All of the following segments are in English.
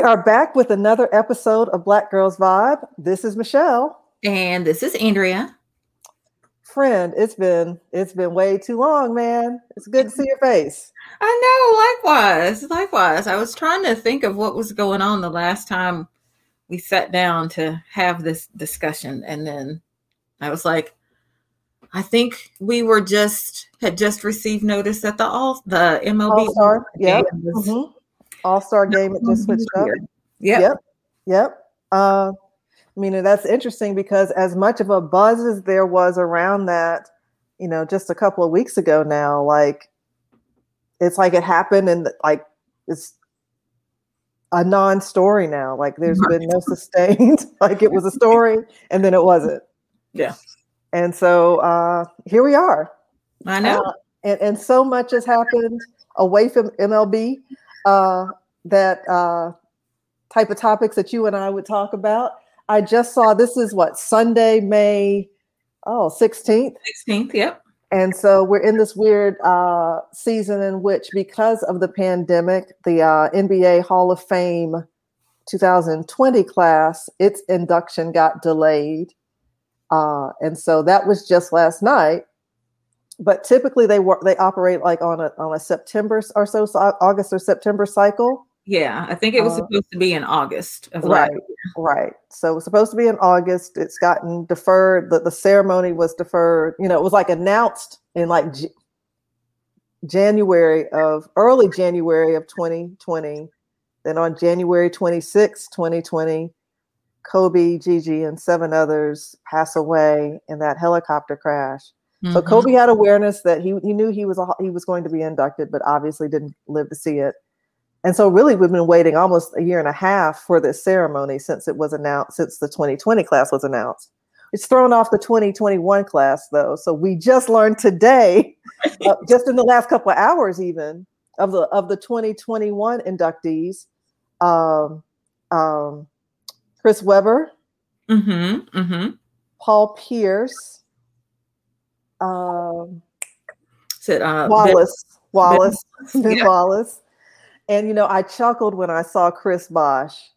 We are back with another episode of Black Girls Vibe. This is Michelle. And this is Andrea. Friend, it's been it's been way too long, man. It's good to see your face. I know, likewise. Likewise. I was trying to think of what was going on the last time we sat down to have this discussion and then I was like I think we were just had just received notice that the all the MLB All-Star, yep. Mm-hmm. All-Star game it just switched up. Yep. Yep. Yep. Uh, I mean, that's interesting because as much of a buzz as there was around that, you know, just a couple of weeks ago now, like it's like it happened and like it's a non-story now. Like there's been no sustained, like it was a story and then it wasn't. Yeah. And so uh here we are. I know. Uh, and, and so much has happened away from MLB uh, that uh, type of topics that you and I would talk about. I just saw this is what Sunday, May oh 16th. 16th, yep. And so we're in this weird uh, season in which, because of the pandemic, the uh, NBA Hall of Fame 2020 class, its induction got delayed. Uh, and so that was just last night but typically they work they operate like on a on a September or so, so August or September cycle. Yeah, I think it was uh, supposed to be in August of right, right. So it was supposed to be in August. It's gotten deferred. The, the ceremony was deferred. You know, it was like announced in like January of early January of 2020. Then on January 26, 2020, Kobe, Gigi, and seven others pass away in that helicopter crash. Mm-hmm. So Kobe had awareness that he he knew he was a, he was going to be inducted, but obviously didn't live to see it. And so really we've been waiting almost a year and a half for this ceremony since it was announced since the 2020 class was announced. It's thrown off the 2021 class though. So we just learned today, uh, just in the last couple of hours even, of the of the 2021 inductees. Um, um, Chris Webber, mm-hmm, mm-hmm. Paul Pierce, um, Said uh, Wallace, ben, Wallace, ben, yeah. Wallace, and you know I chuckled when I saw Chris Bosh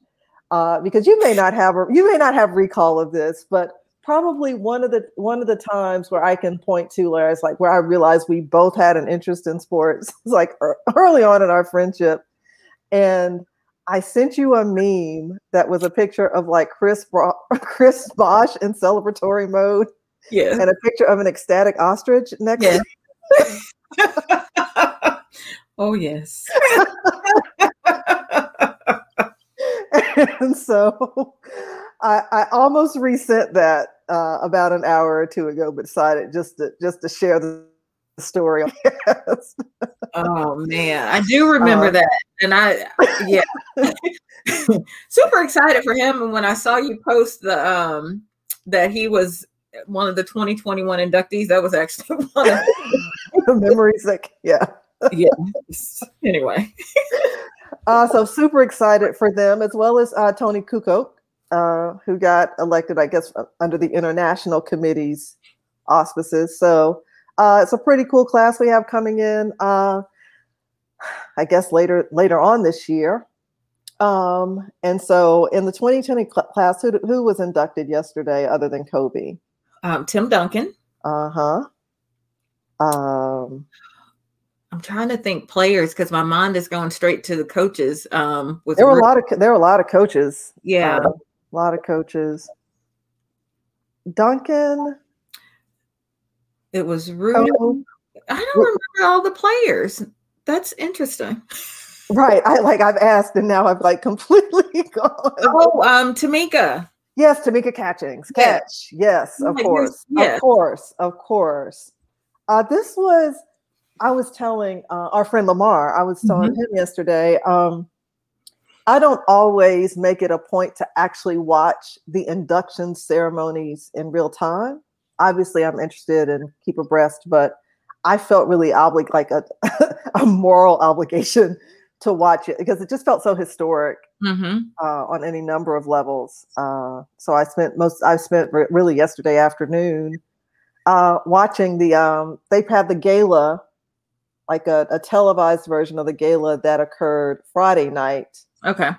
uh, because you may not have a, you may not have recall of this, but probably one of the one of the times where I can point to where it's like where I realized we both had an interest in sports was like early on in our friendship, and I sent you a meme that was a picture of like Chris Bro- Chris Bosh in celebratory mode yeah. And a picture of an ecstatic ostrich next yeah. oh, yes. and so I, I almost resent that uh, about an hour or two ago, but decided just to just to share the story. oh man, I do remember uh, that, and I yeah, super excited for him. And when I saw you post the um that he was one of the 2021 inductees. That was actually one of the memories. Like, yeah, yeah. Anyway, uh, so super excited for them as well as uh, Toni Kukoc, uh, who got elected, I guess, under the international committee's auspices. So uh, it's a pretty cool class we have coming in. Uh, I guess later later on this year. Um, and so in the 2020 cl- class, who, who was inducted yesterday other than Kobe? Um, Tim Duncan. Uh huh. Um, I'm trying to think players because my mind is going straight to the coaches. Um, with there were a lot of there were a lot of coaches. Yeah, uh, a lot of coaches. Duncan. It was Rudy. Oh, I don't remember all the players. That's interesting. Right. I like I've asked and now I've like completely gone. Oh, um, Tamika. Yes, Tamika Catchings. Catch. Yes, of course. Of course. Of course. Uh, this was, I was telling uh, our friend Lamar, I was telling mm-hmm. him yesterday, um, I don't always make it a point to actually watch the induction ceremonies in real time. Obviously, I'm interested and keep abreast, but I felt really obligated, like a, a moral obligation to watch it because it just felt so historic mm-hmm. uh, on any number of levels. Uh, so I spent most I spent re- really yesterday afternoon uh, watching the um, they've had the gala like a, a, televised version of the gala that occurred Friday night. Okay.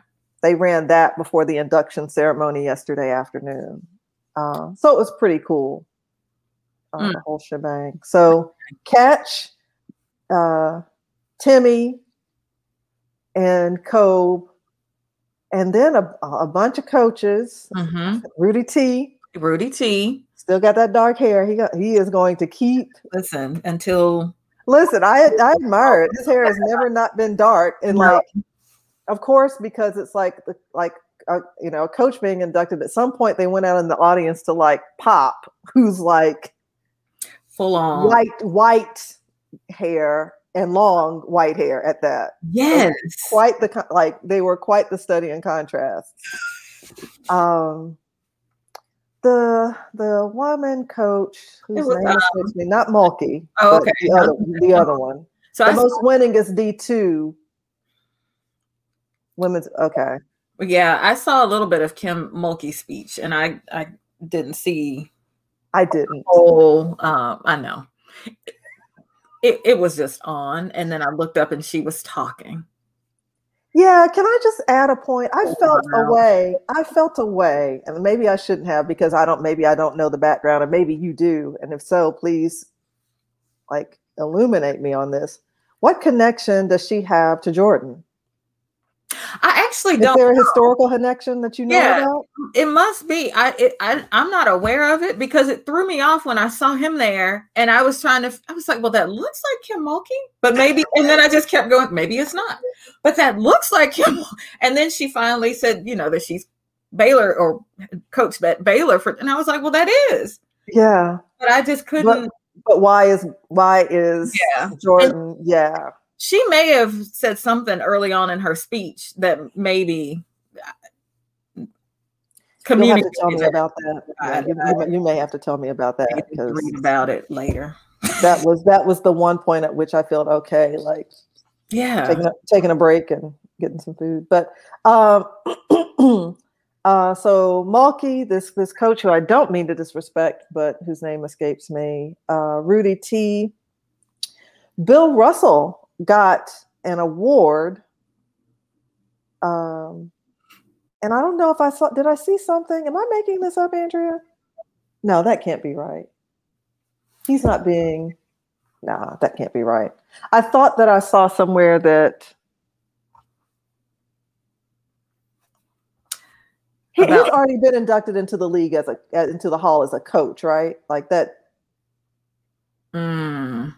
they ran that before the induction ceremony yesterday afternoon. Uh, so it was pretty cool, Mm. the whole shebang. So Catch, uh, Timmy, and Kobe, and then a, a bunch of coaches. hmm Rudy T Rudy T. still got that dark hair. He got he is going to keep. Listen, until Listen, I I admire it. His hair has never not been dark, and No. like, of course, because it's like the like uh, you know, a coach being inducted. At some point, they went out in the audience to like Pop, who's like full on. white white hair and long white hair at that. Yes. Quite the like they were quite the study in contrast. Um, the the woman coach whose was, name escapes me, not Mulkey, Oh, but okay. the other the other one. So the I most winningest D two women's. Okay, Yeah, I saw a little bit of Kim Mulkey's speech, and I I didn't see I didn't. Oh, Um, I know it it was just on, and then I looked up, and she was talking. Yeah, can I just add a point? I Oh, felt wow. a way. I felt a way, and maybe I shouldn't have because I don't. Maybe I don't know the background, and maybe you do. And if so, please, like, illuminate me on this. What connection does she have to Jordan? I actually Is don't. Is there a historical connection that you know Yeah. about? It must be. I, it, I I'm not aware of it because it threw me off when I saw him there, and I was trying to. I was like, well, that looks like Kim Mulkey, but maybe. And then I just kept going. Maybe it's not, but that looks like Kim. And then she finally said, you know, that she's Baylor or coach at Baylor for, and I was like, well, that is. Yeah, But I just couldn't. but why is why is Yeah. Jordan? yeah, she may have said something early on in her speech that maybe uh, have to tell me about that. Yeah, you, you- you may have to tell me about that because read about it later. that was that was the one point at which I felt okay, like Yeah. taking a, taking a break and getting some food. But um, uh, so Mulkey, this this coach who I don't mean to disrespect, but whose name escapes me, uh, Rudy T. Bill Russell got an award. Um, and I don't know if I saw. Did I see something? Am I making this up, Andrea? No, that can't be right. He's not being. Nah, that can't be right. I thought that I saw somewhere that he, he's already been inducted into the league as a uh, into the hall as a coach, right? Like that. Mm.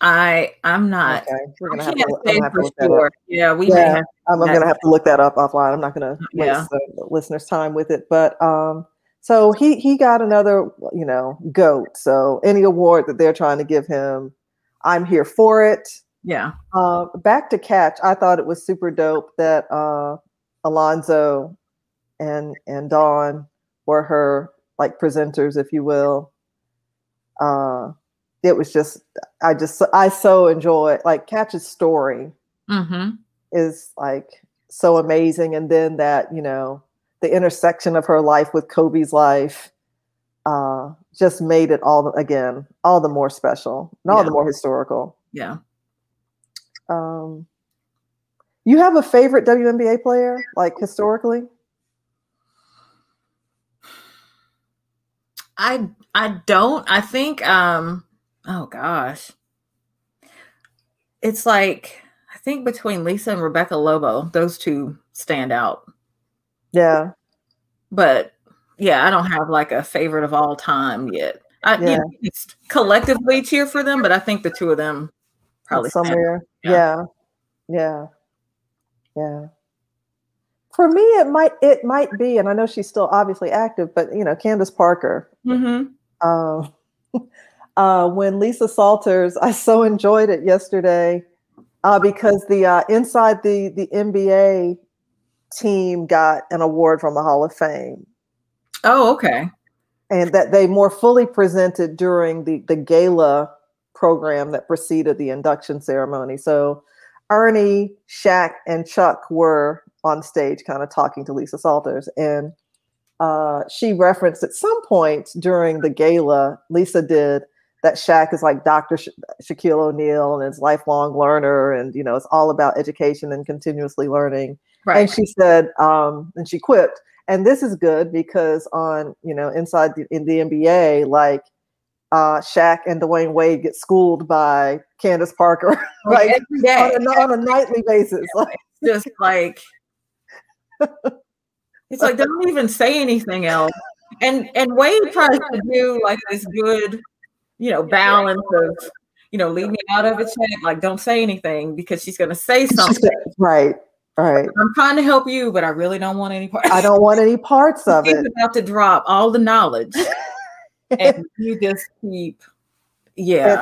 I I'm not. Okay, we're gonna have can't to, I'm say gonna have to for look that up. sure. Yeah, we Yeah, have. I'm, I'm gonna have to look that up offline. I'm not gonna Yeah. waste the listeners' time with it, but um, so he he got another you know goat. So any award that they're trying to give him, I'm here for it. Yeah. Uh, back to catch, I thought it was super dope that uh, Alonzo and and Dawn were her like presenters, if you will. Uh, it was just, I just, I so enjoy it. like Catch's story Mm-hmm. is like so amazing, and then that you know the intersection of her life with Kobe's life. Uh, just made it all again all the more special and all the more historical. Yeah. Um, you have a favorite WNBA player, like historically? I I don't. I think um oh gosh. It's like I think between Lisa and Rebecca Lobo, those two stand out. Yeah, But yeah, I don't have like a favorite of all time yet. I you Yeah. know, collectively cheer for them, but I think the two of them probably somewhere. Yeah. Yeah. yeah, yeah, For me, it might it might be, and I know she's still obviously active, but you know, Candace Parker. Mhm. Um, uh, when Lisa Salters, I so enjoyed it yesterday uh, because the uh, inside the the NBA team got an award from the Hall of Fame. Oh, okay. and that they more fully presented during the the gala program that preceded the induction ceremony. So Ernie, Shaq, and Chuck were on stage, kind of talking to Lisa Salters, and uh, she referenced at some point during the gala, Lisa did that Shaq is like Dr. Sha- Shaquille O'Neal and is lifelong learner, and you know it's all about education and continuously learning. Right. And she said, um, and she quipped, and this is good because on you know inside the, in the NBA, like uh, Shaq and Dwyane Wade get schooled by Candace Parker, right? On a, on, a, nightly basis. Like, just like it's like they don't even say anything else. And and Wade tries to do like this good, you know, balance of you know, leave me out of it, chat. Like, don't say anything because she's going to say something. Right. Right. I'm trying to help you, but I really don't want any parts. I don't want any parts of it. about to drop all the knowledge, and you just keep, yeah.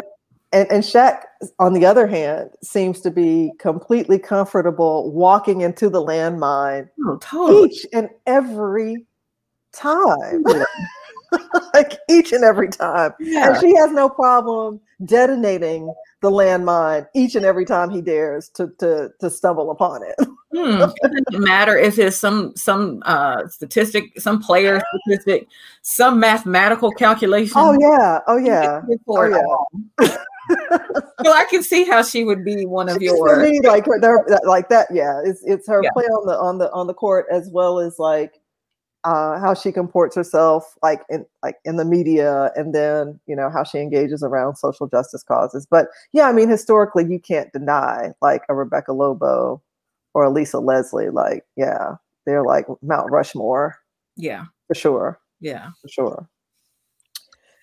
And, and and Shaq, on the other hand, seems to be completely comfortable walking into the landmine oh, totally. each and every time. like each and every time. Yeah. And she has no problem detonating the landmine each and every time he dares to to to stumble upon it. hmm. It doesn't matter if it's some some uh statistic, some player statistic, some mathematical calculation. Oh yeah, oh yeah, oh, yeah. so I can see how she would be one of your me, like her, like that. Yeah, it's it's her yeah. play on the on the on the court as well as like uh, how she comports herself like in like in the media and then you know how she engages around social justice causes. But yeah i mean historically you can't deny like a rebecca lobo or a lisa leslie like yeah they're like mount rushmore. Yeah. For sure. Yeah. For sure.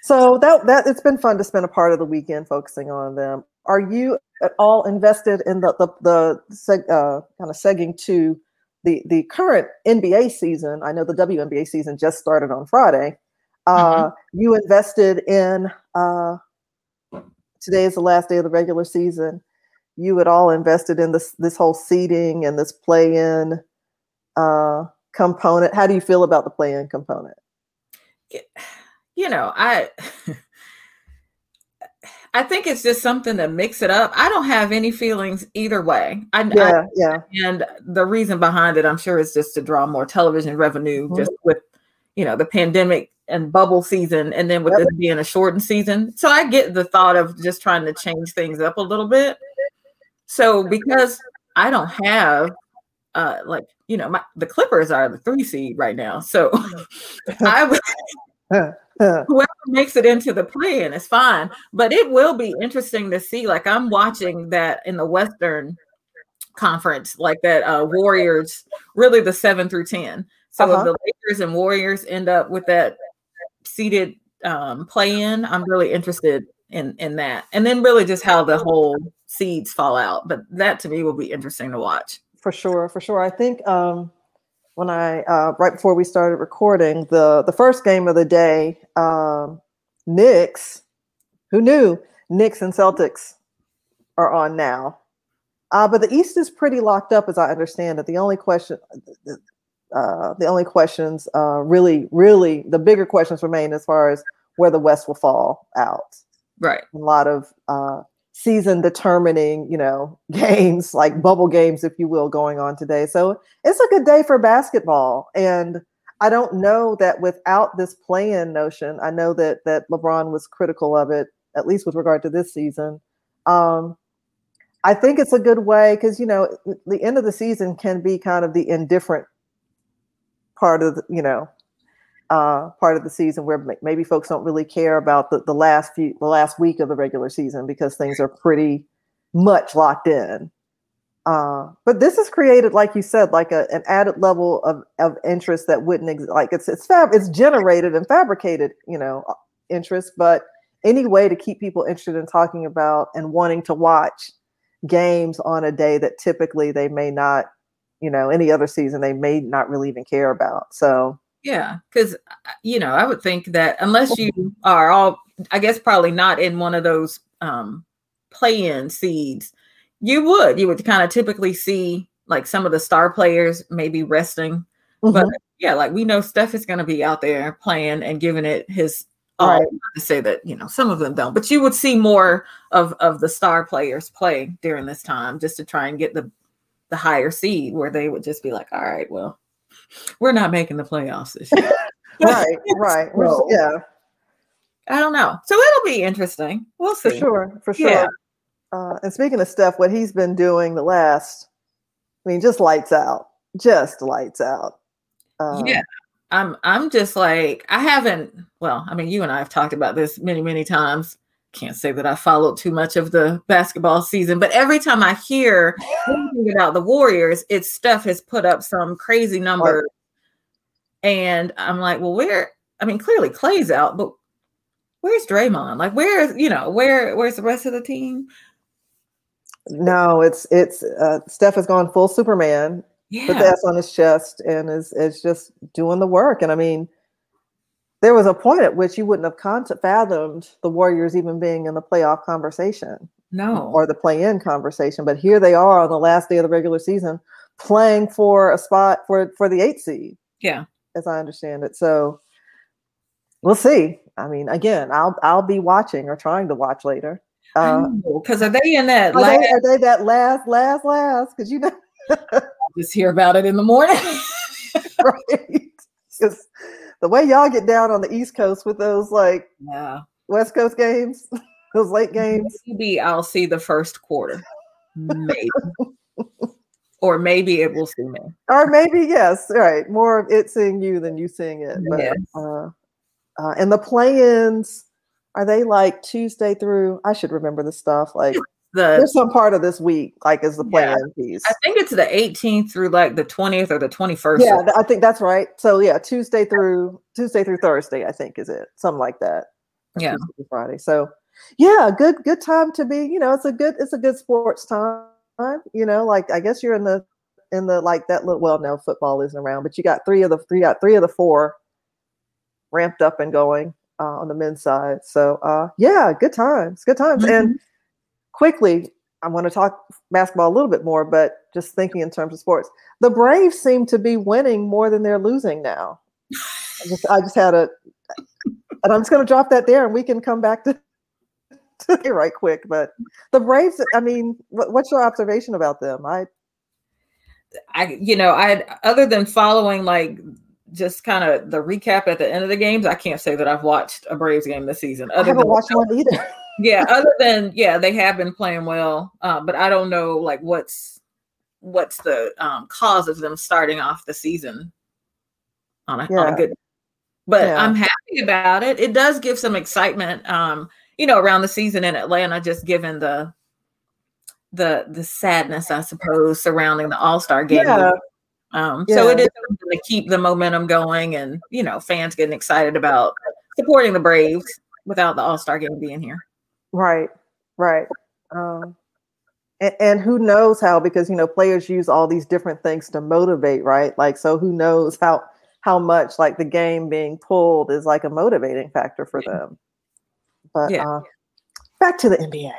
So that that it's been fun to spend a part of the weekend focusing on them. Are you at all invested in the the, the seg, uh, kind of segging to the the current NBA season, I know the WNBA season just started on Friday. Uh, mm-hmm. You invested in uh, today is the last day of the regular season. You had all invested in this this whole seeding and this play in uh, component. How do you feel about the play in component? You know, I I think it's just something to mix it up. I don't have any feelings either way. I, yeah, I, yeah. And the reason behind it, I'm sure, is just to draw more television revenue, mm-hmm. just with you know the pandemic and bubble season, and then with yep. this being a shortened season. So I get the thought of just trying to change things up a little bit. So because I don't have uh like you know my the Clippers are the three seed right now, so I would. Whoever makes it into the plan is fine. But it will be interesting to see. Like I'm watching that in the Western Conference, like that uh, Warriors, really the seven through ten. So uh-huh. if the Lakers and Warriors end up with that seated um, play in, I'm really interested in in that. And then really just how the whole seeds fall out. But that to me will be interesting to watch. For sure, for sure. I think um when I uh, right before we started recording the the first game of the day, um, Knicks. Who knew Knicks and Celtics are on now? Uh, but the East is pretty locked up, as I understand it. The only question, uh, the only questions, uh, really, really, the bigger questions remain as far as where the West will fall out. Right. A lot of uh, season determining, you know, games like bubble games, if you will, going on today. So it's a good day for basketball. And I don't know that without this play-in notion, I know that that LeBron was critical of it, at least with regard to this season. Um, I think it's a good way because you know the end of the season can be kind of the indifferent part of the, you know uh, part of the season where maybe folks don't really care about the, the last few the last week of the regular season because things are pretty much locked in. Uh, but this has created, like you said, like a, an added level of, of interest that wouldn't exist. Like it's it's fab it's generated and fabricated, you know, uh, interest. But any way to keep people interested in talking about and wanting to watch games on a day that typically they may not, you know, any other season they may not really even care about. So yeah, because uh, you know, I would think that unless you are all, I guess probably not in one of those um, play-in seeds, you would you would kind of typically see like some of the star players maybe resting, mm-hmm. but yeah, like we know Steph is going to be out there playing and giving it his all. Right. To say that you know some of them don't, but you would see more of of the star players play during this time just to try and get the the higher seed where they would just be like, all right, well we're not making the playoffs this year. right, right. So, yeah. I don't know. So it'll be interesting. We'll see. For sure, for sure. Yeah. Uh, and speaking of Steph, what he's been doing the last, I mean, just lights out. just lights out. Um, yeah, I'm I'm just like I haven't. Well, I mean, you and I have talked about this many many times. Can't say that I followed too much of the basketball season, but every time I hear anything about the Warriors, it's Steph has put up some crazy number, and I'm like, well, where? I mean, clearly Clay's out, but where's Draymond? Like, where's you know where where's the rest of the team? No, it's it's uh, Steph has gone full Superman yeah. put the S on his chest and is is just doing the work. And I mean, there was a point at which you wouldn't have con- fathomed the Warriors even being in the playoff conversation. No. Or the play-in conversation. But here they are on the last day of the regular season playing for a spot for for the eight seed. Yeah. As I understand it. So we'll see. I mean, again, I'll I'll be watching or trying to watch later. Because uh, are they in that? Are, last- they, are they that last, last, last? Because you know, just hear about it in the morning. right. Because the way y'all get down on the East Coast with those like yeah. West Coast games, those late games. Maybe I'll see the first quarter. Maybe. or maybe it will see me. Or maybe, yes, right. More of it seeing you than you seeing it. But, yes. uh, uh, and the play-ins, are they like Tuesday through? I should remember the stuff. Like the there's some part of this week, like is the play yeah, piece. I think it's the 18th through like the 20th or the 21st. Yeah, I think that's right. So yeah, Tuesday through Tuesday through Thursday, I think is it. Something like that. Yeah. Friday. So yeah, good good time to be, you know, it's a good it's a good sports time. You know, like I guess you're in the in the like that little well no football isn't around, but you got three of the three got three of the four ramped up and going uh, on the men's side. So uh yeah, good times, good times. Mm-hmm. And quickly, I want to talk basketball a little bit more, but just thinking in terms of sports, the Braves seem to be winning more than they're losing now. I just, I just had a, and I'm just going to drop that there, and we can come back to, to it right quick. But the Braves, I mean, what, what's your observation about them? I, I, you know, I other than following like just kind of the recap at the end of the games, I can't say that I've watched a Braves game this season. Other I haven't watched one either yeah other than yeah they have been playing well uh, but i don't know like what's what's the um, cause of them starting off the season on a, yeah. on a good but yeah. i'm happy about it it does give some excitement um you know around the season in atlanta just given the the the sadness i suppose surrounding the all-star game yeah. Um, yeah. so it is to keep the momentum going and you know fans getting excited about supporting the braves without the all-star game being here Right, right. Um, and, and, who knows how? Because you know, players use all these different things to motivate, right? Like, so who knows how how much like the game being pulled is like a motivating factor for them. But yeah. uh, back to the NBA.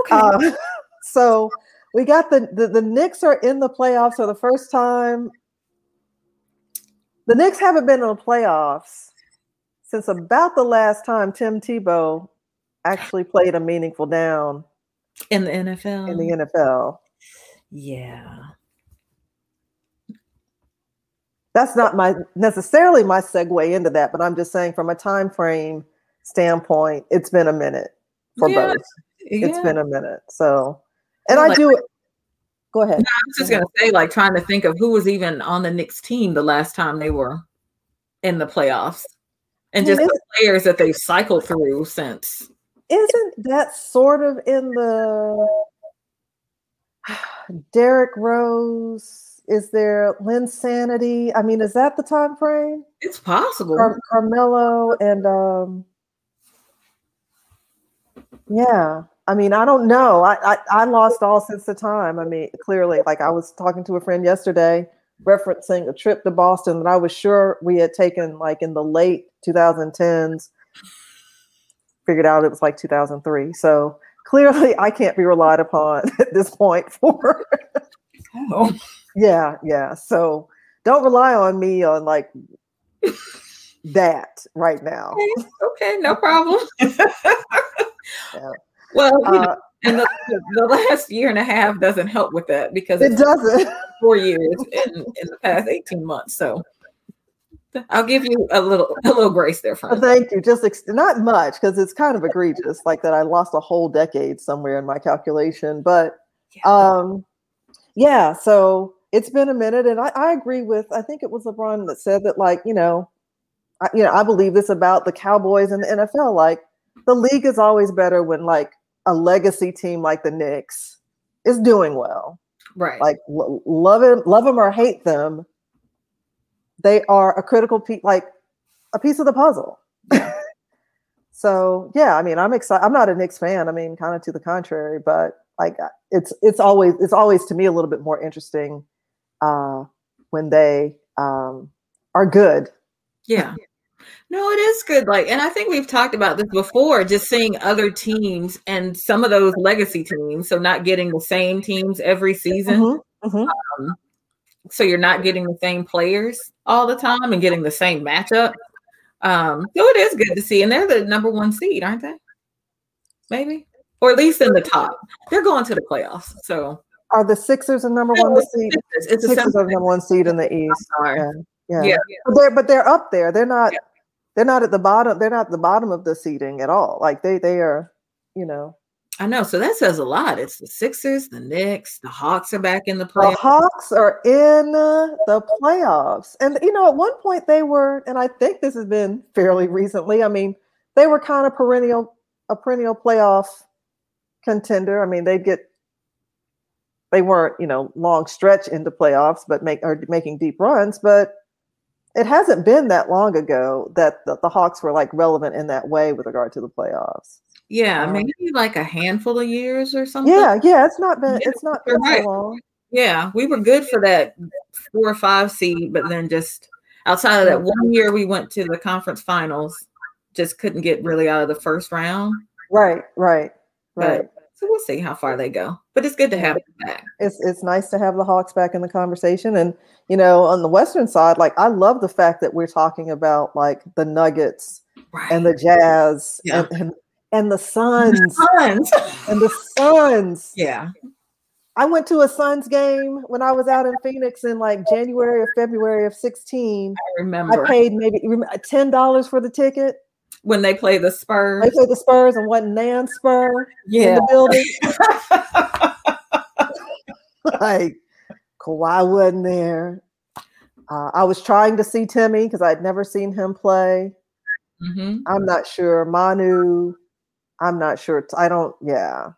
Okay. Uh, so we got the, the the Knicks are in the playoffs for the first time. The Knicks haven't been in the playoffs since about the last time Tim Tebow actually played a meaningful down in the NFL. In the NFL. Yeah. That's not my necessarily my segue into that, but I'm just saying from a time frame standpoint, it's been a minute for yeah. both. Yeah. It's been a minute. So and I do it. Go ahead. No, I was just gonna say, like trying to think of who was even on the Knicks team the last time they were in the playoffs. And just the players that they've cycled through since isn't that sort of in the Derrick Rose? Is there Linsanity? I mean, is that the time frame? It's possible. Car- Carmelo and um, yeah. I mean, I don't know. I, I I lost all sense of time. I mean, clearly, like I was talking to a friend yesterday, referencing a trip to Boston that I was sure we had taken like in the late 2010s figured out it was like 2003. So clearly, I can't be relied upon at this point for. oh. Yeah, yeah. So don't rely on me on like that right now. Okay, okay no problem. yeah. Well, uh, and the, the, last year and a half doesn't help with that because it doesn't. Four years in, in the past 18 months. So I'll give you a little a little grace there, friend. Thank you. Just ex- not much because it's kind of egregious, like that. I lost a whole decade somewhere in my calculation, but yeah. um, yeah. So it's been a minute, and I, I agree with. I think it was LeBron that said that, like, you know, I, you know, I believe this about the Cowboys and the NFL. Like, the league is always better when like a legacy team like the Knicks is doing well. Right. Like, love them, love them or hate them, they are a critical piece, like a piece of the puzzle. so yeah, I mean, I'm excited. I'm not a Knicks fan. I mean, kind of to the contrary, but like it's it's always it's always to me a little bit more interesting uh, when they um, are good. Yeah. No, it is good. Like, and I think we've talked about this before, just seeing other teams and some of those legacy teams. So not getting the same teams every season. Mm-hmm, mm-hmm. Um, so you're not getting the same players all the time and getting the same matchup. Um, so it is good to see. And they're the number one seed, aren't they? Maybe. Or at least in the top. They're going to the playoffs. So are the Sixers the number one seed? It's Sixers are the number one seed in the East. Yeah. Yeah. yeah. But they're but they're up there. They're not yeah. they're not at the bottom. They're not at the bottom of the seating at all. Like they they are, you know. I know. So that says a lot. It's the Sixers, the Knicks, the Hawks are back in the playoffs. The Hawks are in the playoffs. And you know, at one point they were, and I think this has been fairly recently. I mean, they were kind of perennial a perennial playoff contender. I mean, they'd get they weren't, you know, long stretch into playoffs, but make are making deep runs. But it hasn't been that long ago that the, the Hawks were like relevant in that way with regard to the playoffs. Yeah, um, maybe like a handful of years or something. Yeah, yeah, it's not been yeah, it's not been right. so long. Yeah, we were good for that four or five seed, but then just outside of that one year we went to the conference finals, just couldn't get really out of the first round. Right, right, right. But, so we'll see how far they go. But it's good to have them back. It's it's nice to have the Hawks back in the conversation. And you know, on the Western side, like I love the fact that we're talking about like the Nuggets right. and the Jazz yeah. and, and, and the Suns. The Suns. and the Suns. Yeah. I went to a Suns game when I was out in Phoenix in like January or February of 16. I remember. I paid maybe $10 for the ticket when they play the Spurs. They play the Spurs and what Nan Spur yeah. in the building. like Kawhi wasn't there. Uh, I was trying to see Timmy because I'd never seen him play. Mm-hmm. I'm not sure. Manu, I'm not sure. I don't, yeah.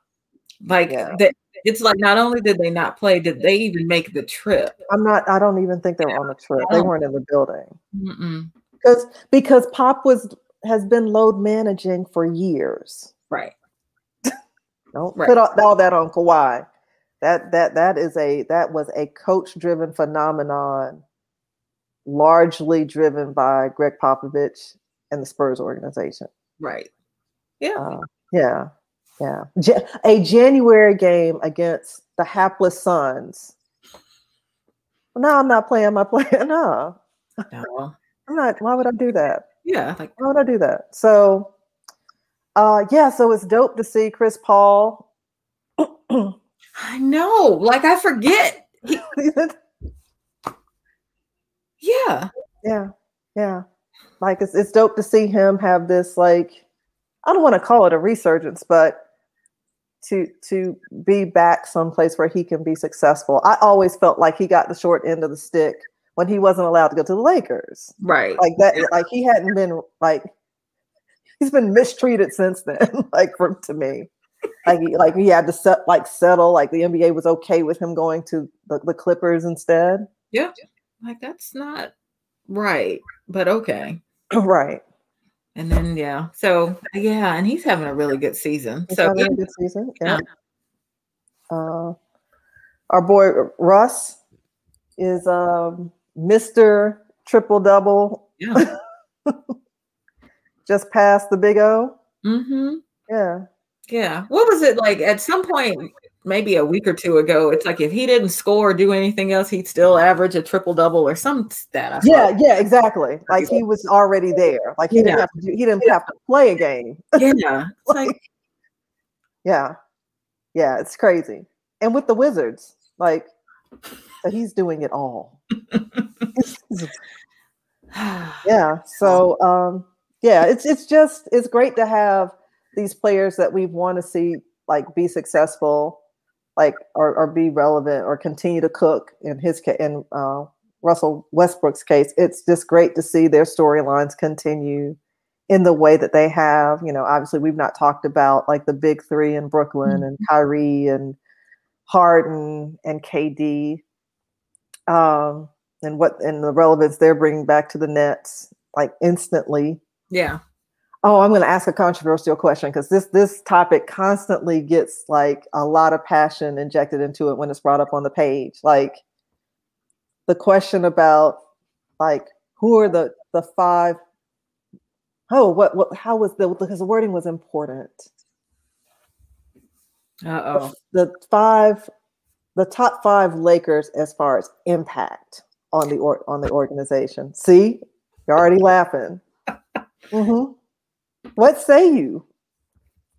Like yeah. The, it's like not only did they not play, did they even make the trip? I'm not, I don't even think they were on the trip. They oh. weren't in the building. Because because Pop was has been load managing for years. Right. Don't right. put all, all that on Kawhi. That that that is a that was a coach driven phenomenon, largely driven by Gregg Popovich and the Spurs organization. Right. Yeah. Uh, yeah. Yeah. a January game against the hapless Suns. Well, no, I'm not playing my player. No. no. I'm not. Why would I do that? Yeah. Like, why would I do that? So, uh, yeah. So it's dope to see Chris Paul. I know. Like I forget. Yeah. Yeah. Yeah. Like it's it's dope to see him have this like I don't want to call it a resurgence, but to to be back someplace where he can be successful. I always felt like he got the short end of the stick when he wasn't allowed to go to the Lakers. Right. Like that, like he hadn't been like he's been mistreated since then, like from to me. Like he, like he had to set like settle, like the NBA was okay with him going to the, the Clippers instead. Yeah. Like that's not right, but okay. right. And then yeah, so yeah, and he's having a really good season. He's so yeah. good season. Yeah. yeah. Uh, our boy Russ is um Mr. Triple Double. Yeah. Just past the big O. Mm-hmm. Yeah. Yeah. What was it like at some point, maybe a week or two ago? It's like if he didn't score or do anything else, he'd still average a triple double or some stat. yeah, yeah, exactly. Like he was already there. Like he yeah. didn't have to do, he didn't have to play a game. Yeah. like, like, yeah. Yeah, it's crazy. And with the Wizards, like he's doing it all. yeah. So um, yeah, it's it's just it's great to have these players that we want to see like be successful like or, or be relevant or continue to cook in his case in uh, Russell Westbrook's case, it's just great to see their storylines continue in the way that they have. You know, obviously we've not talked about like the big three in Brooklyn mm-hmm. and Kyrie and Harden and KD, um, and what and the relevance they're bringing back to the Nets like instantly. Yeah. Oh, I'm going to ask a controversial question because this this topic constantly gets like a lot of passion injected into it when it's brought up on the page. Like the question about like who are the the five oh what what how was the because the wording was important. Uh-oh. The, the five the top five lakers as far as impact on the or, on the organization. See? You're already laughing. Mm-hmm. What say you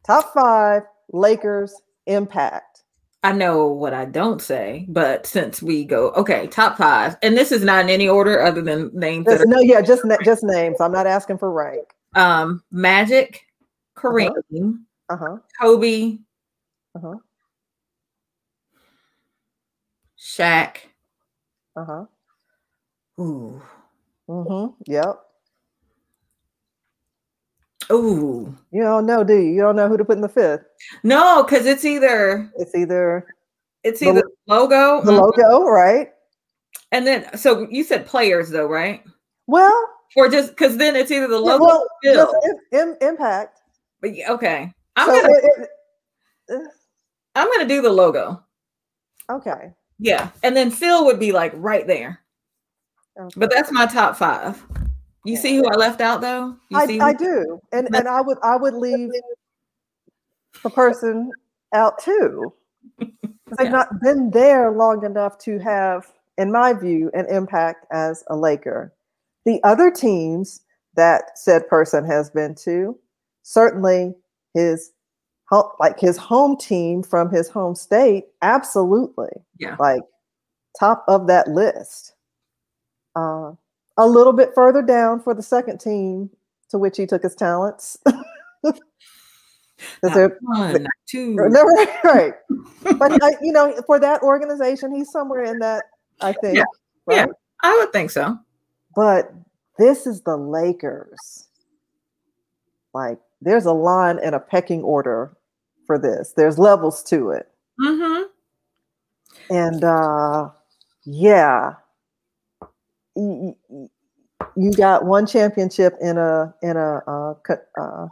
top five lakers impact I know what I don't say, but since we go, okay, top five, and this is not in any order other than names. Are, no, yeah, just just names. I'm not asking for rank. Um, Magic, Kareem, uh-huh. uh-huh. Kobe, uh-huh. Shaq. Uh-huh. Ooh. Mm-hmm. Yep. Ooh. You don't know, do you? You don't know who to put in the fifth. No, because it's either it's either it's either the, logo. The uh-huh. logo, right? And then so you said players though, right? Well, or just because then it's either the logo well, impact. But okay. I'm so gonna it, it, uh, I'm gonna do the logo. Okay. Yeah. And then Phil would be like right there. Okay. But that's my top five. You see who I left out though? You I, I do. And and I would I would leave the person out too. They've yeah. not been there long enough to have, in my view, an impact as a Laker. The other teams that said person has been to, certainly his like his home team from his home state, absolutely. Yeah. Like top of that list. Uh, a little bit further down for the second team to which he took his talents. not one, two. No, right. but I, you know, for that organization, he's somewhere in that. I think. Yeah. Right? yeah, I would think so. But this is the Lakers. Like, there's a line and a pecking order for this. There's levels to it. Mm-hmm. And uh, yeah, you, you got one championship in a in a uh, co- uh,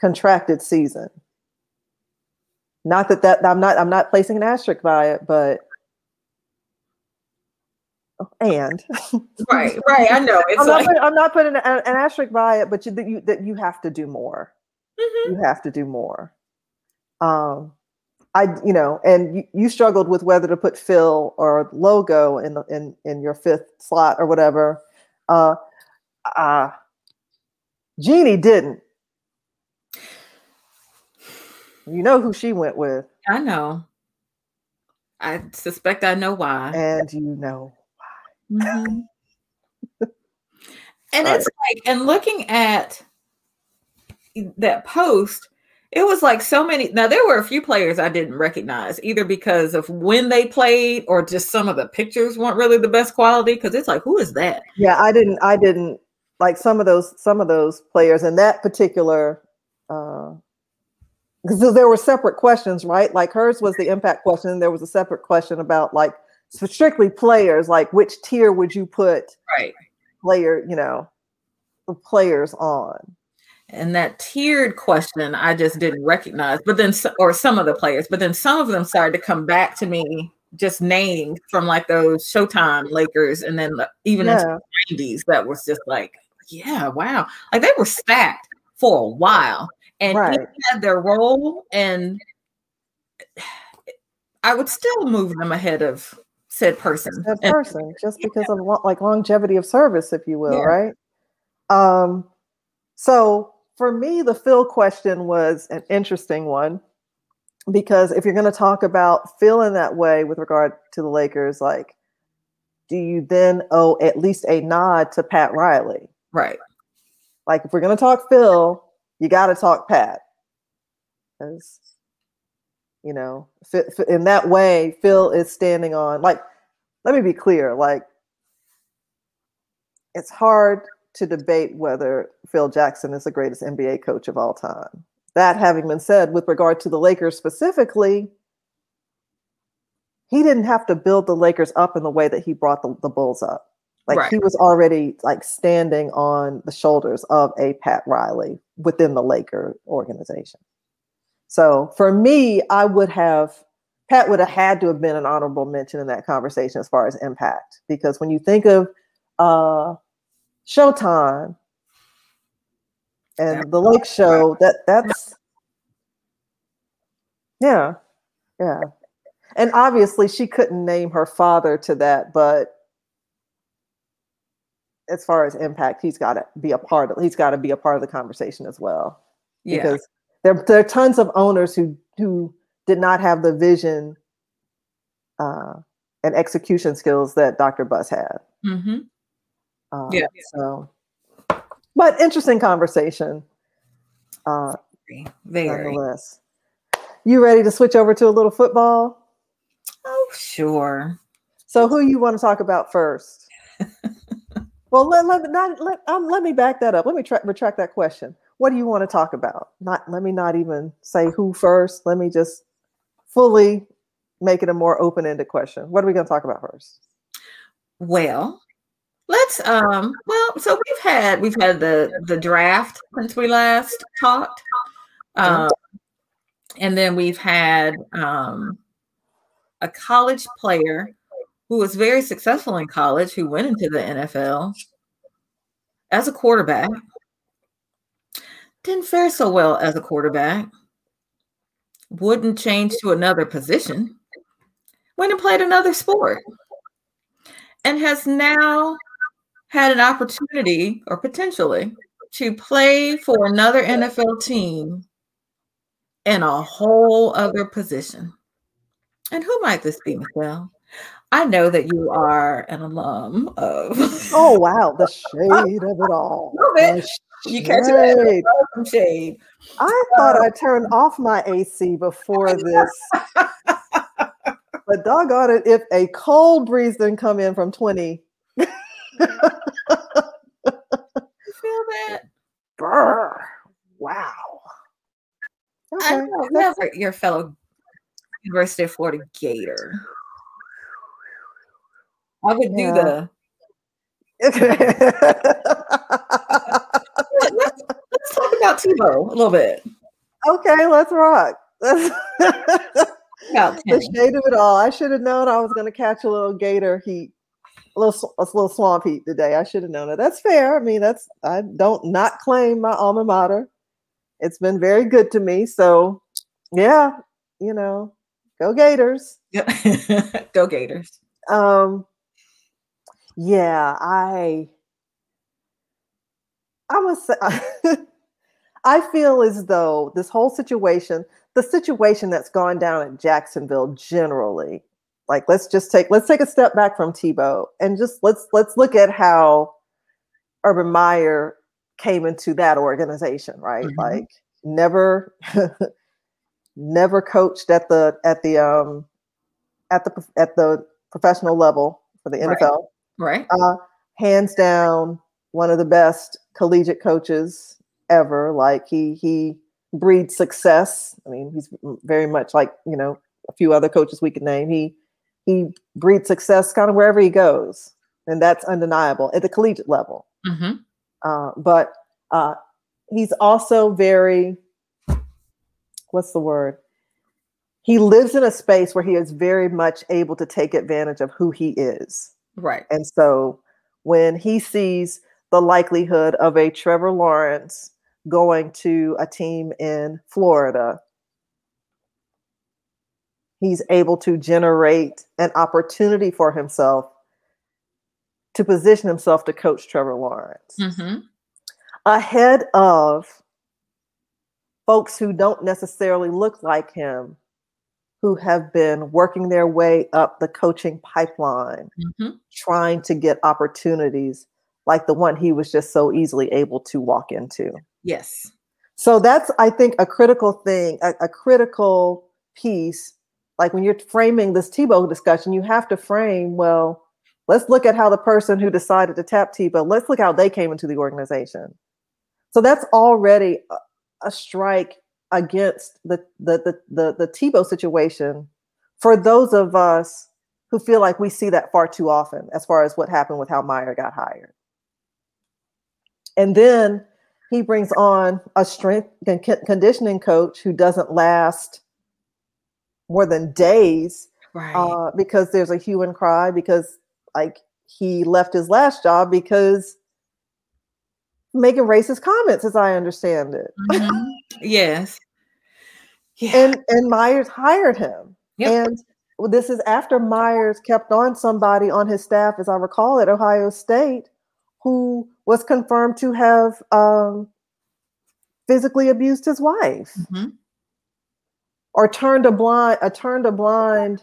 contracted season. Not that that I'm not I'm not placing an asterisk by it, but oh, and right, right, I know. I'm, like... not putting, I'm, not putting, an, an asterisk by it, but you, that you that you have to do more. Mm-hmm. You have to do more. Um, I, you know, and you, you struggled with whether to put Phil or logo in the in in your fifth slot or whatever. Uh, uh, Jeanie didn't. You know who she went with. I know. I suspect I know why. And you know why. Mm-hmm. and it's like, and looking at that post, it was like so many. Now there were a few players I didn't recognize either because of when they played or just some of the pictures weren't really the best quality. Because it's like, who is that? Yeah, I didn't. I didn't like some of those. Some of those players in that particular. Uh, because there were separate questions, right? Like hers was the impact question. There was a separate question about like strictly players, like which tier would you put right player, you know, the players on and that tiered question I just didn't recognize. But then, or some of the players, but then some of them started to come back to me just named from like those Showtime Lakers, and then even yeah. into the 90s. That was just like, yeah, wow, like they were stacked for a while, and right. had their role, and I would still move them ahead of said person. That person, and, just because yeah. of like longevity of service, if you will, yeah. right? Um, so for me, the Phil question was an interesting one because if you're going to talk about Phil in that way with regard to the Lakers, like, do you then owe at least a nod to Pat Riley? Right. Like, if we're going to talk Phil, you got to talk Pat. Because You know, in that way, Phil is standing on. Like, let me be clear. Like, it's hard to debate whether Phil Jackson is the greatest NBA coach of all time. That having been said, with regard to the Lakers specifically, he didn't have to build the Lakers up in the way that he brought the, the Bulls up. Like right. he was already like standing on the shoulders of a Pat Riley within the Laker organization. So for me, I would have Pat would have had to have been an honorable mention in that conversation as far as impact, because when you think of uh, Showtime and the Lake Show, that that's yeah, yeah, and obviously she couldn't name her father to that, but as far as impact, he's got to be a part of. He's got to be a part of the conversation as well. Yeah. Because there, there are tons of owners who who did not have the vision uh, and execution skills that Dr. Buss had. Mm-hmm. Uh, yeah. So, but interesting conversation. Uh, Very. You ready to switch over to a little football? Oh, sure. So, who you want to talk about first? Well, let, let, not, let, um, let me back that up. Let me tra- retract that question. What do you want to talk about? Not let me not even say who first. Let me just fully make it a more open-ended question. What are we going to talk about first? Well, let's um well so we've had we've had the the draft since we last talked. Um and then we've had um a college player who was very successful in college, who went into the NFL as a quarterback, didn't fare so well as a quarterback, wouldn't change to another position, went and played another sport, and has now had an opportunity or potentially to play for another NFL team in a whole other position. And who might this be, Michelle? I know that you are an alum of. oh wow, the shade of it all. You catch it some shade. I thought I turned off my AC before this. but doggone it, if a cold breeze didn't come in from 20. you feel that? Brr. Wow. Okay. I know, your fellow University of Florida Gator. I would do the. let's, let's talk about Tebow a little bit. Okay, let's rock. the shade of it all. I should have known I was going to catch a little gator heat, a little a little swamp heat today. I should have known it. That's fair. I mean, that's I don't not claim my alma mater. It's been very good to me. So, yeah, you know, go Gators. go Gators. Um, yeah, I I was I feel as though this whole situation, the situation that's gone down at Jacksonville generally, like let's just take let's take a step back from Tebow and just let's let's look at how Urban Meyer came into that organization, right? Mm-hmm. Like never never coached at the at the um at the at the professional level for the NFL. Right. Right. Uh, hands down, one of the best collegiate coaches ever. Like he he breeds success. I mean, he's very much like you know a few other coaches we could name. He he breeds success kind of wherever he goes, and that's undeniable at the collegiate level. Mm-hmm. Uh, but uh, he's also very what's the word? He lives in a space where he is very much able to take advantage of who he is. Right. And so when he sees the likelihood of a Trevor Lawrence going to a team in Florida, he's able to generate an opportunity for himself to position himself to coach Trevor Lawrence mm-hmm. ahead of folks who don't necessarily look like him who have been working their way up the coaching pipeline, mm-hmm. trying to get opportunities like the one he was just so easily able to walk into. Yes. So that's, I think, a critical thing, a, a critical piece, like when you're framing this Tebow discussion, you have to frame, well, let's look at how the person who decided to tap Tebow, let's look how they came into the organization. So that's already a, strike against the the the the, the Tebow situation for those of us who feel like we see that far too often as far as what happened with how Meyer got hired. And then he brings on a strength and conditioning coach who doesn't last more than days right. uh, because there's a hue and cry because like he left his last job because making racist comments as i understand it mm-hmm. yes yeah. and and myers hired him yep. and this is after myers kept on somebody on his staff as i recall at ohio state who was confirmed to have um, physically abused his wife mm-hmm. Or turned a blind a turned a blind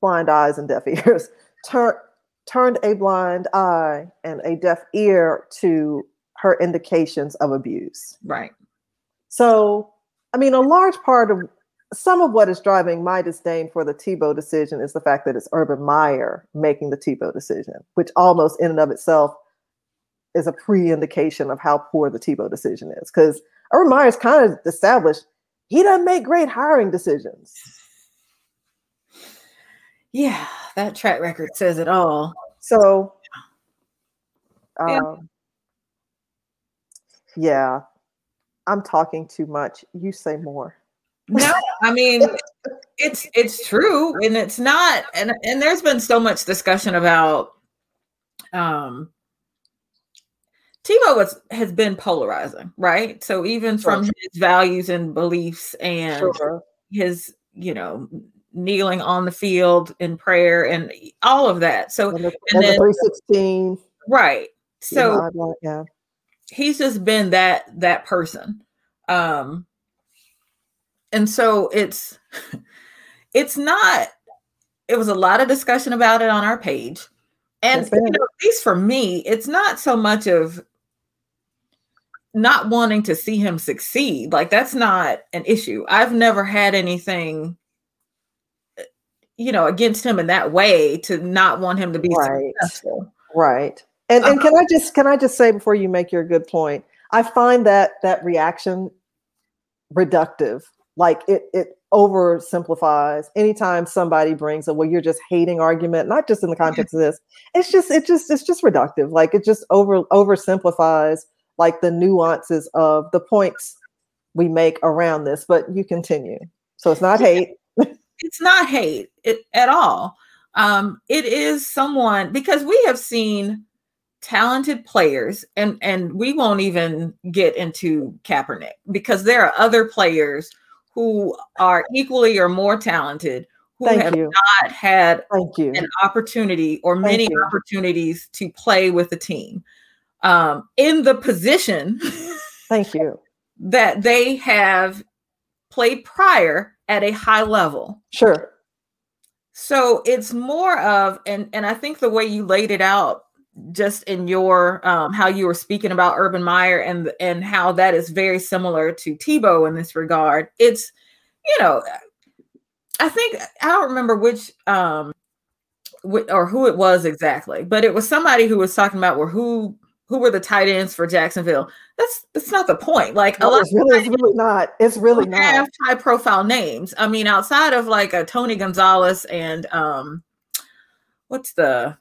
blind eyes and deaf ears tur- turned a blind eye and a deaf ear to her indications of abuse right so i mean a large part of some of what is driving my disdain for the Tebow decision is the fact that it's Urban Meyer making the Tebow decision, which almost in and of itself is a pre-indication of how poor the Tebow decision is. Because Urban Meyer's kind of established he doesn't make great hiring decisions. Yeah, that track record says it all. So, um, yeah. yeah, I'm talking too much. You say more. No, I mean it's it's true, and it's not, and and there's been so much discussion about um Tebow was has been polarizing, right? So even sure. from his values and beliefs and sure. his, you know, kneeling on the field in prayer and all of that. So and, the, and then, 316. Right. So yeah, yeah. he's just been that that person. Um and so it's it's not it was a lot of discussion about it on our page and you know, at least for me it's not so much of not wanting to see him succeed like that's not an issue. I've never had anything you know against him in that way to not want him to be right. successful. Right. And and can uh-huh. i just can i just say before you make your good point i find that that reaction reductive. Like it it oversimplifies. Anytime somebody brings a well you're just hating argument not just in the context of this it's just it just it's just reductive. Like it just over oversimplifies like the nuances of the points we make around this but you continue so it's not hate it's not hate it, at all um it is someone because we have seen talented players and and we won't even get into Kaepernick because there are other players who are equally or more talented who Thank have you. not had Thank you. an opportunity or many you. opportunities to play with the team um, in the position Thank you. that they have played prior at a high level. Sure. So it's more of, and and I think the way you laid it out just in your um, how you were speaking about Urban Meyer and and how that is very similar to Tebow in this regard. It's you know, I think I don't remember which um or who it was exactly, but it was somebody who was talking about where who who were the tight ends for Jacksonville. That's that's not the point. Like no, a lot it's really, it's really not. It's really not have high profile names. I mean, outside of like a Tony Gonzalez and um, what's the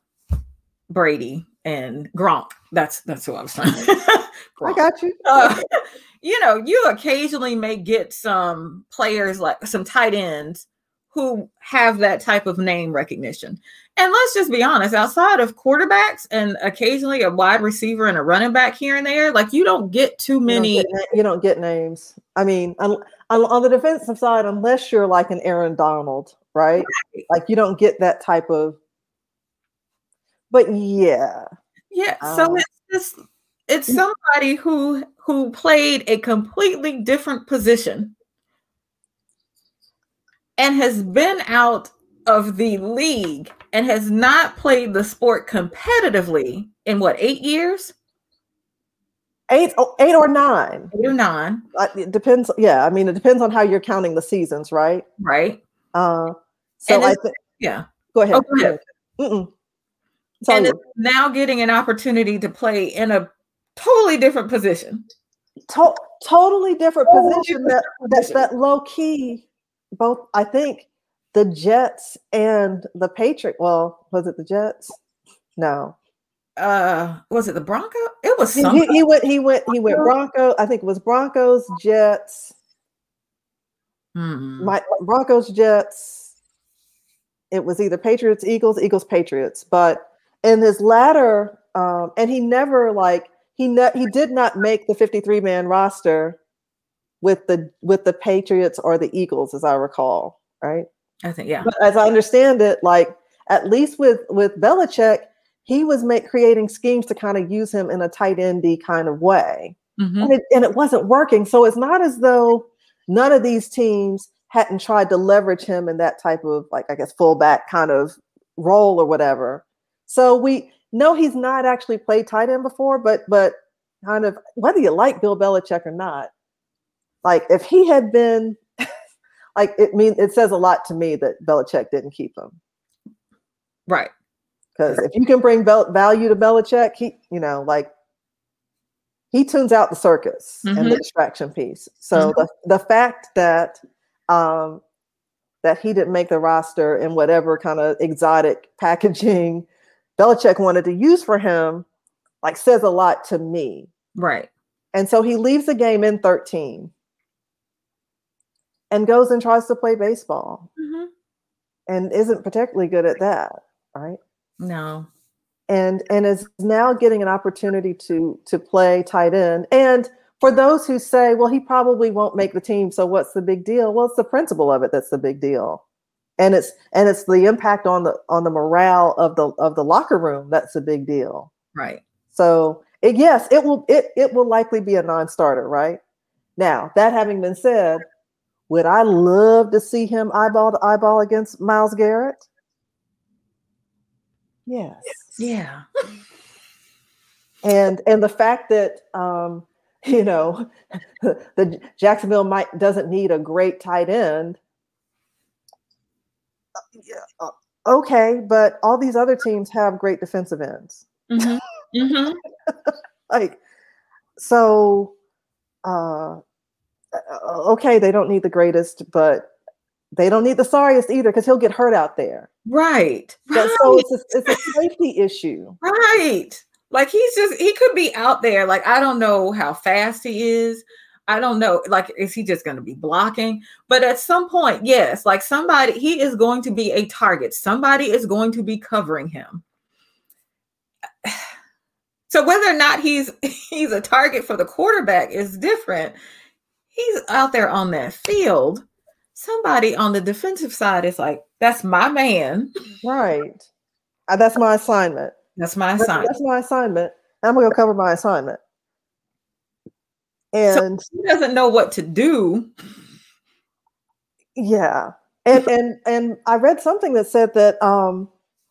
Brady and Gronk. That's that's who I was trying. I got you. Uh, you know, you occasionally may get some players like some tight ends who have that type of name recognition. And let's just be honest, outside of quarterbacks and occasionally a wide receiver and a running back here and there, like you don't get too many. You don't get, you don't get names. I mean, on, on, the defensive side, unless you're like an Aaron Donald, right? right? Like you don't get that type of. But yeah, yeah. So um, it's just it's somebody who who played a completely different position and has been out of the league and has not played the sport competitively in what eight years eight, oh, eight or nine. Eight or nine. Uh, it depends. Yeah, I mean, it depends on how you're counting the seasons, right? Right. Uh, so I think. Yeah. Go ahead. Oh, go ahead. Mm-mm. And it's now getting an opportunity to play in a totally different position. To- totally different Totally position. different That, that that low key. Both, I think, the Jets and the Patriot. Well, was it the Jets? No, Uh, was it the Bronco? It was he, he, he went. He went. He went Bronco. I think it was Broncos, Jets. Hmm. my Broncos, Jets. It was either Patriots, Eagles, Eagles, Patriots. But in his latter, um, and he never like he ne- he did not make the 53 man roster with the with the Patriots or the Eagles, as I recall, right? I think yeah. But as I understand it, like at least with with Belichick, he was make, creating schemes to kind of use him in a tight endy kind of way Mhm. and it, and it wasn't working. So it's not as though none of these teams hadn't tried to leverage him in that type of like I guess fullback kind of role or whatever. So we know he's not actually played tight end before, but but kind of whether you like Bill Belichick or not, like if he had been like it mean it says a lot to me that Belichick didn't keep him. Right. Because if you can bring Bel- value to Belichick, he, you know, like he tunes out the circus and the distraction piece. So the, the fact that um, that he didn't make the roster in whatever kind of exotic packaging Belichick wanted to use for him, like says a lot to me. Right. And so he leaves the game in 13 and goes and tries to play baseball Mhm. and isn't particularly good at that, right? No. and and is now getting an opportunity to to play tight end. And for those who say, well, he probably won't make the team, so what's the big deal? Well, it's the principle of it that's the big deal. And it's and it's the impact on the on the morale of the of the locker room that's a big deal. Right. So it, yes, it will it it will likely be a non-starter, right? Now, that having been said, would I love to see him eyeball to eyeball against Myles Garrett? Yes. Yeah. and and the fact that um you know the Jacksonville might doesn't need a great tight end. Uh, yeah, uh, okay but all these other teams have great defensive ends. Hmm hmm like so uh, Uh, okay they don't need the greatest but they don't need the sorriest either because he'll get hurt out there Right. so, Right. so it's, a, it's a safety issue Right. Like he's just he could be out there. Like I don't know how fast he is. I don't know. Like is he just going to be blocking? But at some point, yes, like somebody he is going to be a target. Somebody is going to be covering him. So whether or not he's he's a target for the quarterback is different. He's out there on that field. Somebody on the defensive side is like, that's my man. right Uh, that's my assignment That's my assignment. That's my assignment. I'm gonna go cover my assignment. And He doesn't know what to do. yeah, and and and I read something that said that um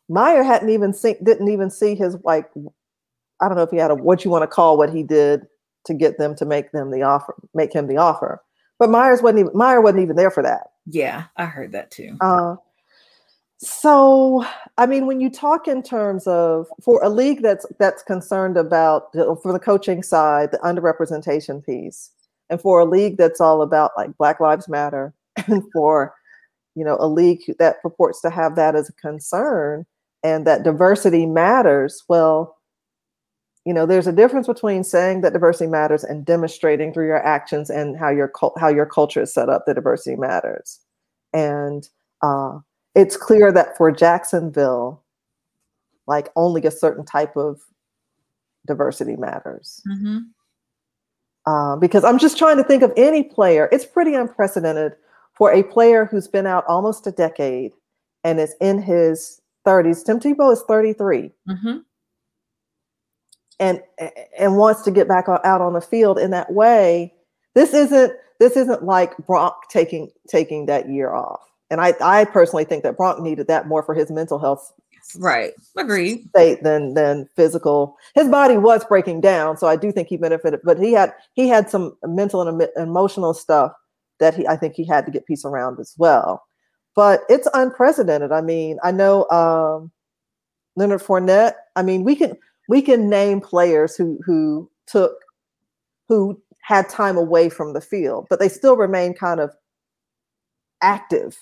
Meyer hadn't even seen, didn't even see his like, I don't know if he had a what you want to call what he did to get them to make them the offer, make him the offer. But Myers wasn't even Meyer wasn't even there for that. Yeah, I heard that too. Uh, so, I mean, when you talk in terms of for a league that's that's concerned about for the coaching side, the underrepresentation piece, and for a league that's all about like Black Lives Matter, and for you know a league that purports to have that as a concern and that diversity matters, well, you know, there's a difference between saying that diversity matters and demonstrating through your actions and how your how your culture is set up that diversity matters, and uh, it's clear that for Jacksonville, like only a certain type of diversity matters. hmm Uh, because I'm just trying to think of any player. It's pretty unprecedented for a player who's been out almost a decade and is in his 30s. Tim Tebow is 33 hmm and and wants to get back out on the field in that way. This isn't this isn't like Gronk taking taking that year off. And I I personally think that Gronk needed that more for his mental health Right. Agreed. state than than physical. His body was breaking down, so I do think he benefited. But he had he had some mental and emo- emotional stuff that he I think he had to get peace around as well. But it's unprecedented. I mean, I know um, Leonard Fournette. I mean, we can we can name players who who took who had time away from the field, but they still remain kind of active.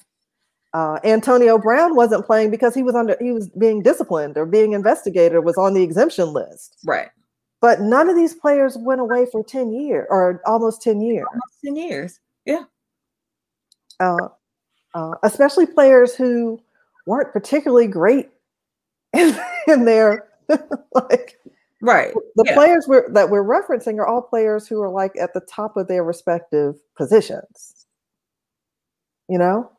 Uh, Antonio Brown wasn't playing because he was under he was being disciplined or being investigated, was on the exemption list. Right. But none of these players went away for 10 years or almost 10 years. Almost 10 years. Yeah. Uh, uh, especially players who weren't particularly great in, in their like Right. the Yeah. players we're, that we're referencing are all players who are like at the top of their respective positions. You know,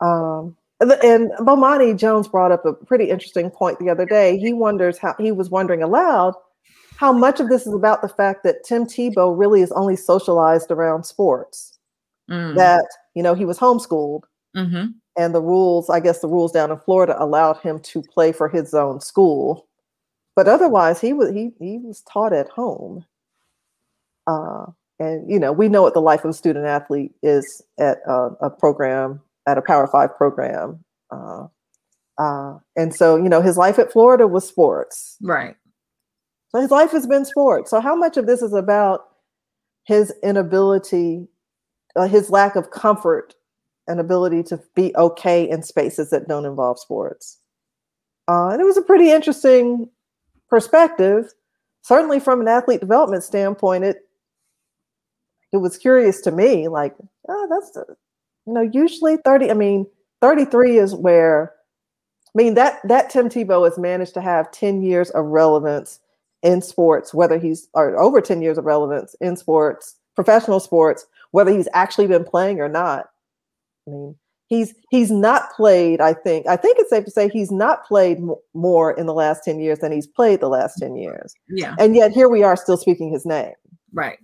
um, and Bomani Jones brought up a pretty interesting point the other day. He wonders how he was wondering aloud how much of this is about the fact that Tim Tebow really is only socialized around sports. Mm. That you know he was homeschooled, hmm and the rules, I guess, the rules down in Florida allowed him to play for his own school, but otherwise he was he he was taught at home. Uh, and you know, we know what the life of a student athlete is at a, a program at a Power Five program. Uh, uh, and so, you know, his life at Florida was sports. Right. So his life has been sports. So how much of this is about his inability, uh, his lack of comfort and ability to be okay in spaces that don't involve sports? Uh, and it was a pretty interesting perspective. Certainly, from an athlete development standpoint, it it was curious to me. Like, oh, that's the, you know, usually thirty. I mean, thirty three is where. I mean that that Tim Tebow has managed to have ten years of relevance in sports, whether he's or over 10 years of relevance in sports, professional sports, whether he's actually been playing or not. I mean, he's he's not played, I think. I think it's safe to say he's not played m- more in the last 10 years than he's played the last 10 years. Yeah. And yet here we are still speaking his name. Right.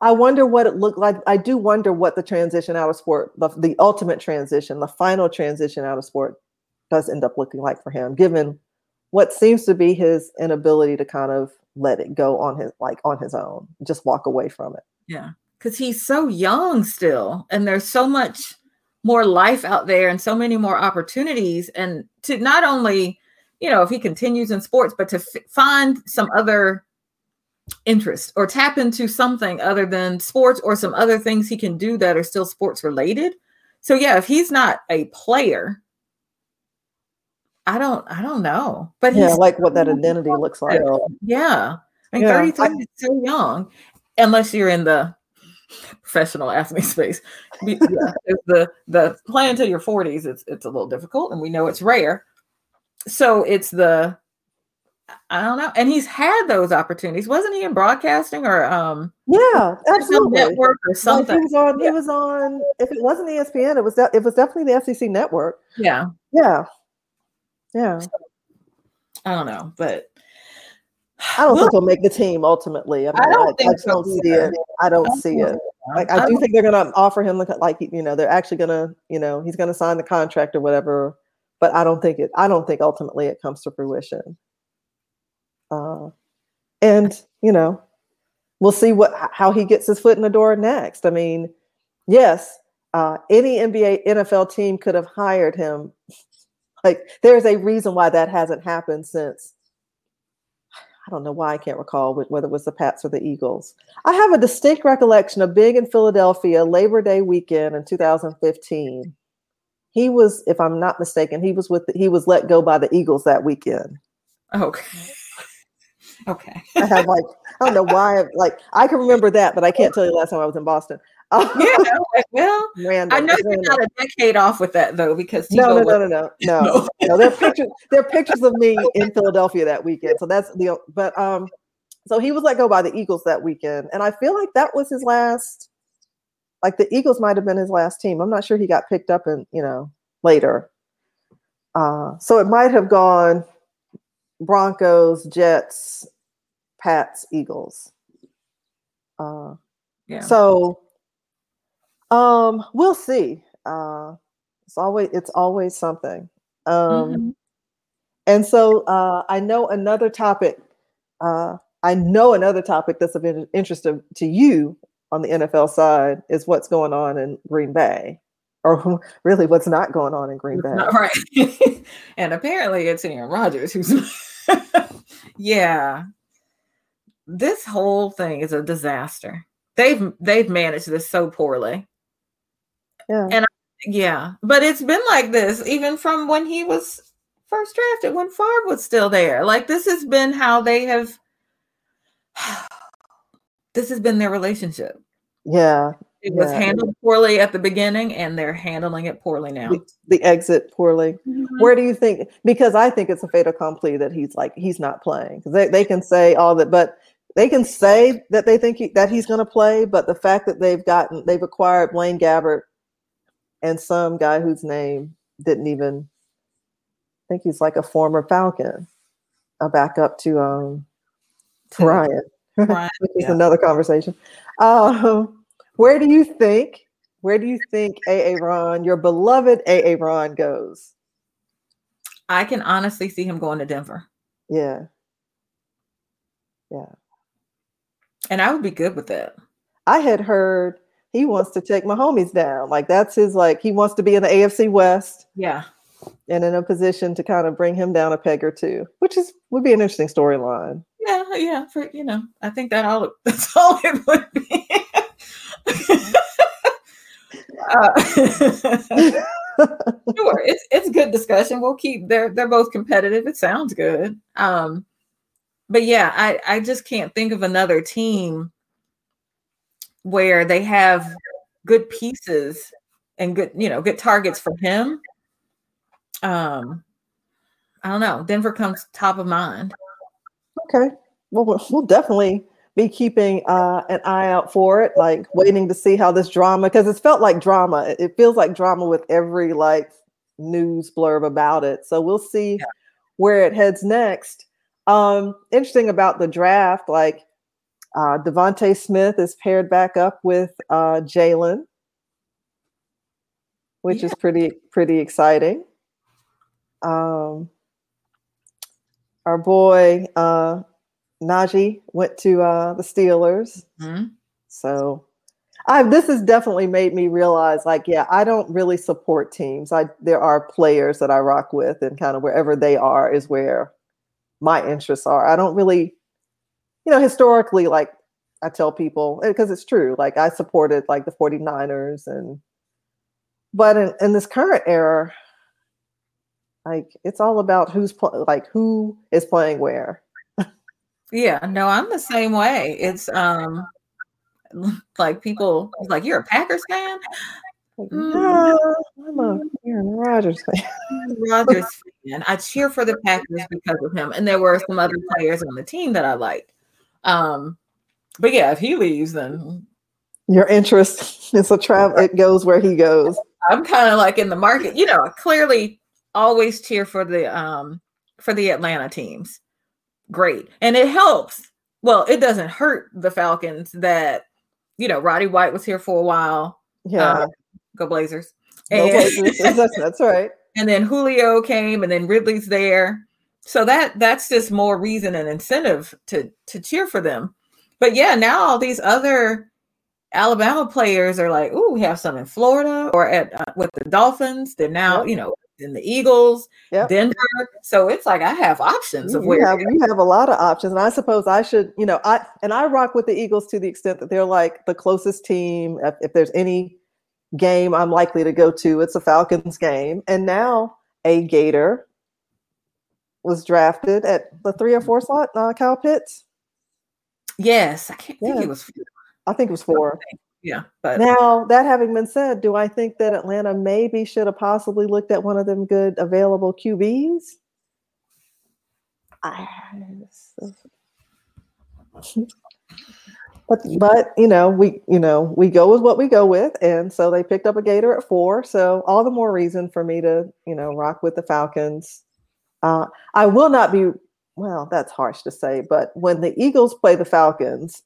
I wonder what it looked like. I do wonder what the transition out of sport, the, the ultimate transition, the final transition out of sport does end up looking like for him, given what seems to be his inability to kind of let it go on his like on his own, just walk away from it. Yeah. Because he's so young still, and there's so much more life out there and so many more opportunities. And to not only, you know, if he continues in sports, but to f- find some other interest or tap into something other than sports or some other things he can do that are still sports related. So yeah, if he's not a player, I don't I don't know. But Yeah, like what that identity looks like. Yeah. I mean, Yeah, 33 I- is still young, unless you're in the professional athlete space. Yeah, the the play until your 40s, it's it's a little difficult, and we know it's rare. So it's the I don't know, and he's had those opportunities. Wasn't he in broadcasting or um Yeah, absolutely. network or Like something? he was on. Yeah. He was on. If it wasn't ESPN, it was. De- it was definitely the SEC network. Yeah, Yeah, yeah. I don't know, but I don't think he'll make the team ultimately. I, mean, I don't think I so don't see it. I don't I see it. Like I, I do think they're gonna offer him like, like you know they're actually gonna you know he's gonna sign the contract or whatever. But I don't think it. I don't think ultimately it comes to fruition. Uh, and you know, we'll see what how he gets his foot in the door next. I mean, yes, uh, any NBA NFL team could have hired him. Like there's a reason why that hasn't happened since don't know why I can't recall whether it was the Pats or the Eagles. I have a distinct recollection of being in Philadelphia Labor Day weekend in 2015. He was, if I'm not mistaken, he was with the, he was let go by the Eagles that weekend. okay. Okay. I have like I don't know why I- like I can remember that, but I can't tell you the last time I was in Boston. Yeah. Well, random. I know you're not a decade off with that though, because No, Tebow no, no, no, no, no. no, there are pictures. There are pictures of me in Philadelphia that weekend. So that's the. But um, so he was let go by the Eagles that weekend, and I feel like that was his last. Like the Eagles might have been his last team. I'm not sure he got picked up in you know later. Uh, so it might have gone Broncos, Jets, Pats, Eagles. Uh, yeah. so um we'll see. Uh it's always it's always something. Um, mm-hmm. And so uh, I know another topic. Uh, I know another topic that's of interest to, to you on the NFL side is what's going on in Green Bay, or really what's not going on in Green Bay. right. and apparently it's Aaron Rodgers who's. yeah. This whole thing is a disaster. They've they've managed this so poorly. Yeah. And I, yeah, but it's been like this even from when he was first drafted when Favre was still there. Like this has been how they have this has been their relationship. Yeah. It was handled poorly at the beginning and they're handling it poorly now. The, the exit poorly. Mm-hmm. Where do you think because I think it's a fait accompli that he's like he's not playing. Because they, they can say all that, but they can say that they think he, that he's going to play, but the fact that they've gotten they've acquired Blaine Gabbert and some guy whose name didn't even I think he's like a former Falcon, a backup to um to Ryan, Ryan which is yeah. another conversation. Um, where do you think? Where do you think AA Ron, your beloved AA Ron, goes? I can honestly see him going to Denver. Yeah. Yeah. And I would be good with that. I had heard he wants to take my homies down. Like that's his like he wants to be in the AFC West. Yeah. And in a position to kind of bring him down a peg or two, which is would be an interesting storyline. Yeah, yeah. For you know, I think that all that's all it would be. uh, sure, it's it's good discussion. We'll keep they're they're both competitive. It sounds good. Um, but yeah, I I just can't think of another team where they have good pieces and good, you know, good targets for him. Um, I don't know. Denver comes top of mind. Okay. Well, we'll definitely be keeping uh, an eye out for it, like waiting to see how this drama, because it's felt like drama. It feels like drama with every like news blurb about it. So we'll see yeah. where it heads next. Um, interesting about the draft, like uh, DeVonta Smith is paired back up with uh, Jalen, which yeah. is pretty pretty exciting. Um, our boy uh, Najee went to uh, the Steelers, mm-hmm. so I, this has definitely made me realize, like, yeah, I don't really support teams. I there are players that I rock with, and kind of wherever they are is where my interests are. I don't really you know, historically, like I tell people, because it's true, like I supported like the 49ers and, but in, in this current era, like it's all about who's pl- like who is playing where. yeah, no, I'm the same way. It's um like people like you're a Packers fan. no, I'm a Aaron Rodgers fan. Rodgers fan. I cheer for the Packers because of him, and there were some other players on the team that I liked. Um, but yeah, if he leaves, then your interest is a travel. It goes where he goes. I'm kind of like in the market. You know, clearly always cheer for the um for the Atlanta teams. Great, and it helps. Well, it doesn't hurt the Falcons that you know Roddy White was here for a while. Yeah, uh, go Blazers. Go Blazers. that's, that's right. And then Julio came, and then Ridley's there so that that's just more reason and incentive to to cheer for them but yeah now all these other alabama players are like oh we have some in florida or at uh, with the dolphins they're now yep. you know in the eagles yep. denver so it's like i have options of where you have, you have a lot of options and i suppose i should you know i and i rock with the eagles to the extent that they're like the closest team if, if there's any game i'm likely to go to it's a falcons game and now a gator was drafted at the three or four slot, uh, Kyle Pitts. Yes, I can't yeah. think it was. Four. I think it was four. Yeah, but now that having been said, do I think that Atlanta maybe should have possibly looked at one of them good available QBs? I, but but you know we you know we go with what we go with, and so they picked up a Gator at four. So all the more reason for me to you know rock with the Falcons. Uh, I will not be, well, that's harsh to say, but when the Eagles play the Falcons,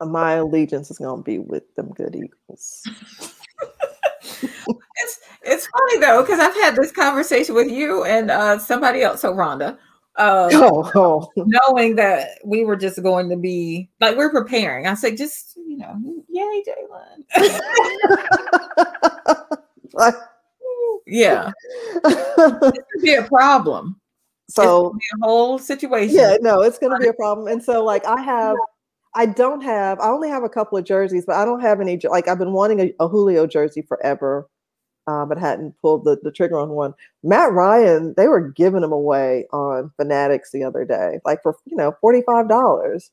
my allegiance is going to be with them good Eagles. it's it's funny though because I've had this conversation with you and uh, somebody else, so Rhonda, oh, oh. knowing that we were just going to be like we're preparing. I said, just you know, yay, Jalen. Like, yeah, this could be a problem. so a whole situation. yeah, no, it's going to be a problem. And so, like, I have, I don't have, I only have a couple of jerseys, but I don't have any. Like, I've been wanting a, a Julio jersey forever, uh, but hadn't pulled the, the trigger on one. Matt Ryan, they were giving them away on Fanatics the other day, like for you know forty five dollars.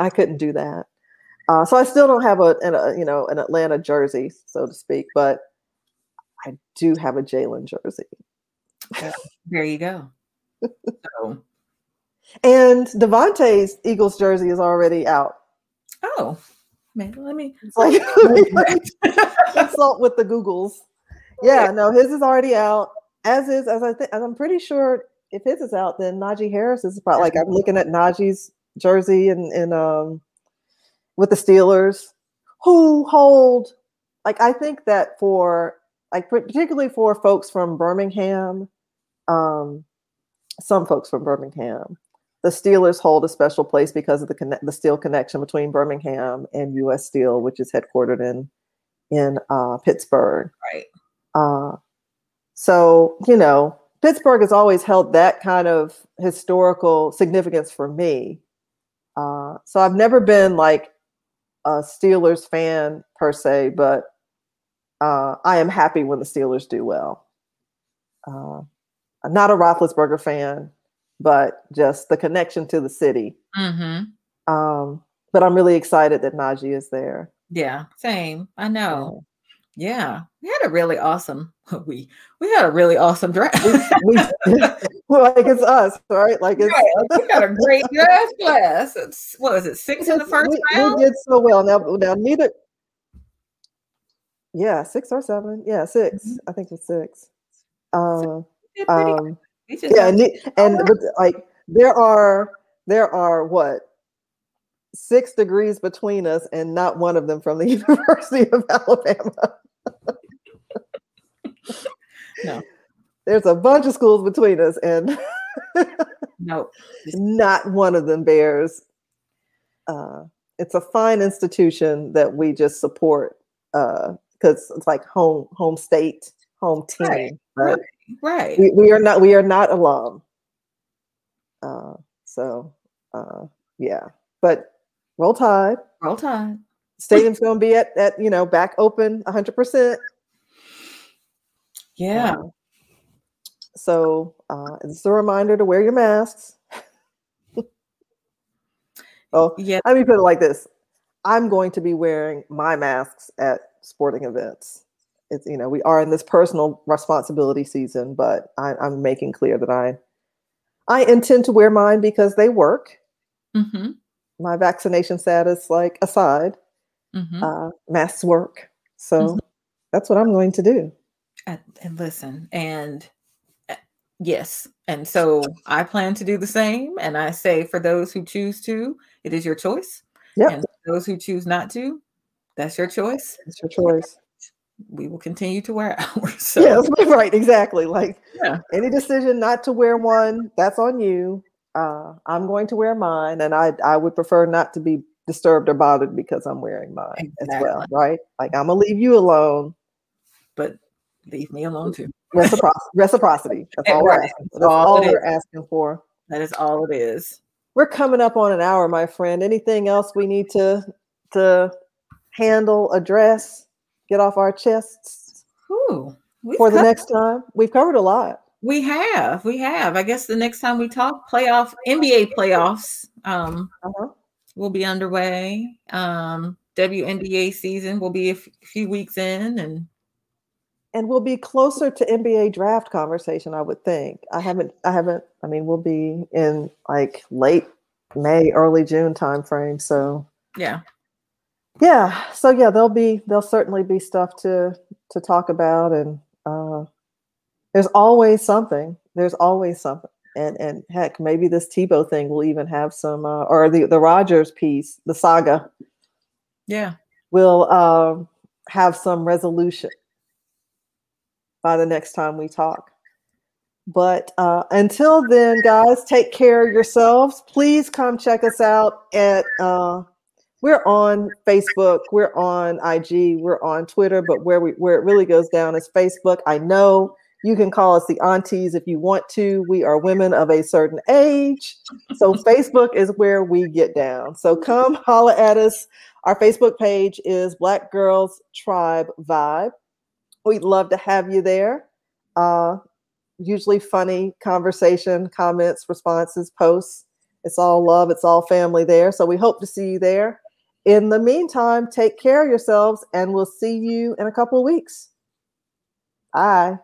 I couldn't do that, uh, so I still don't have a, an, a you know an Atlanta jersey, so to speak, but I do have a Jalen jersey. There you go. So, And DeVonta's Eagles jersey is already out. oh, maybe let me. It's like consult with the Googles. Yeah, no, his is already out. As is, as I think, as I'm pretty sure, if his is out, then Najee Harris is probably like I'm looking at Najee's jersey and and um with the Steelers, who hold like I think that for like particularly for folks from Birmingham, um, some folks from Birmingham, the Steelers hold a special place because of the conne- the steel connection between Birmingham and U.S. Steel, which is headquartered in in uh, Pittsburgh. Right. Uh, so you know, Pittsburgh has always held that kind of historical significance for me. Uh, so I've never been like a Steelers fan per se, but uh, I am happy when the Steelers do well. Uh, I'm not a Roethlisberger fan, but just the connection to the city. Mm-hmm. Um, but I'm really excited that Najee is there. Yeah, same. I know. Yeah, we had a really awesome. We we had a really awesome draft. We, well, like it's us, right? Like it's Right, we got a great draft class. It's what is it? Six in the first we, round. we did so well. Now, now neither. Yeah, six or seven. Yeah, 6 Mhm. I think it's six. Uh, We did pretty um, yeah, and, and but like there are there are what six degrees between us, and not one of them from the University of Alabama. No. There's a bunch of schools between us, and no. not one of them bears. Uh, it's a fine institution that we just support because it's like home home state, home team. Right, Right? Right. We, we are not we are not alum. Uh, so uh, yeah, but roll tide. Roll Tide. Stadium's going to be at at you know back open 100. percent Yeah. Um, So uh, it's a reminder to wear your masks. oh, Yeah. let me put it like this: I'm going to be wearing my masks at sporting events. It's you know we are in this personal responsibility season, but I, I'm making clear that I I intend to wear mine because they work. Mm-hmm. My vaccination status, like aside, Mm-hmm. uh, masks work. So Mhm. that's what I'm going to do. and, and listen and uh, yes and so i plan to do the same and i say for those who choose to it is your choice Yep, and those who choose not to that's your choice it's your choice. we will continue to wear ours so Yes, right, exactly. Like Yeah. any decision not to wear one, that's on you. Uh, I'm going to wear mine, and I I would prefer not to be disturbed or bothered because I'm wearing mine as well, right? Like I'm gonna leave you alone. but leave me alone too Reciprocity. reciprocity. That's Yeah, all we're asking. That's All all we're asking for. that is all it is We're coming up on an hour, my friend. Anything else we need to to handle, address, get off our chests we've for the next time? We've covered a lot. we have we have i guess the next time we talk playoff nba playoffs um Uh-huh. will be underway um WNBA season will be a f- few weeks in and and we'll be closer to NBA draft conversation, I would think. I haven't, I haven't, I mean, we'll be in like late May, early June timeframe. So yeah yeah, so yeah, there'll be, there'll certainly be stuff to, to talk about. And uh, there's always something, there's always something. And, and heck, maybe this Tebow thing will even have some, uh, or the, the Rodgers piece, the saga yeah will um have some resolution. by the next time we talk. But uh, until then, guys, take care of yourselves. Please come check us out at. Uh, we're on Facebook, we're on IG, we're on Twitter, but where we where it really goes down is Facebook. I know you can call us the aunties if you want to. We are women of a certain age. So Facebook is where we get down. So come holla at us. Our Facebook page is Black Girls Tribe Vibe. We'd love to have you there. Uh, usually funny conversation, comments, responses, posts. It's all love, it's all family there. So we hope to see you there. In the meantime, take care of yourselves and we'll see you in a couple of weeks. Bye.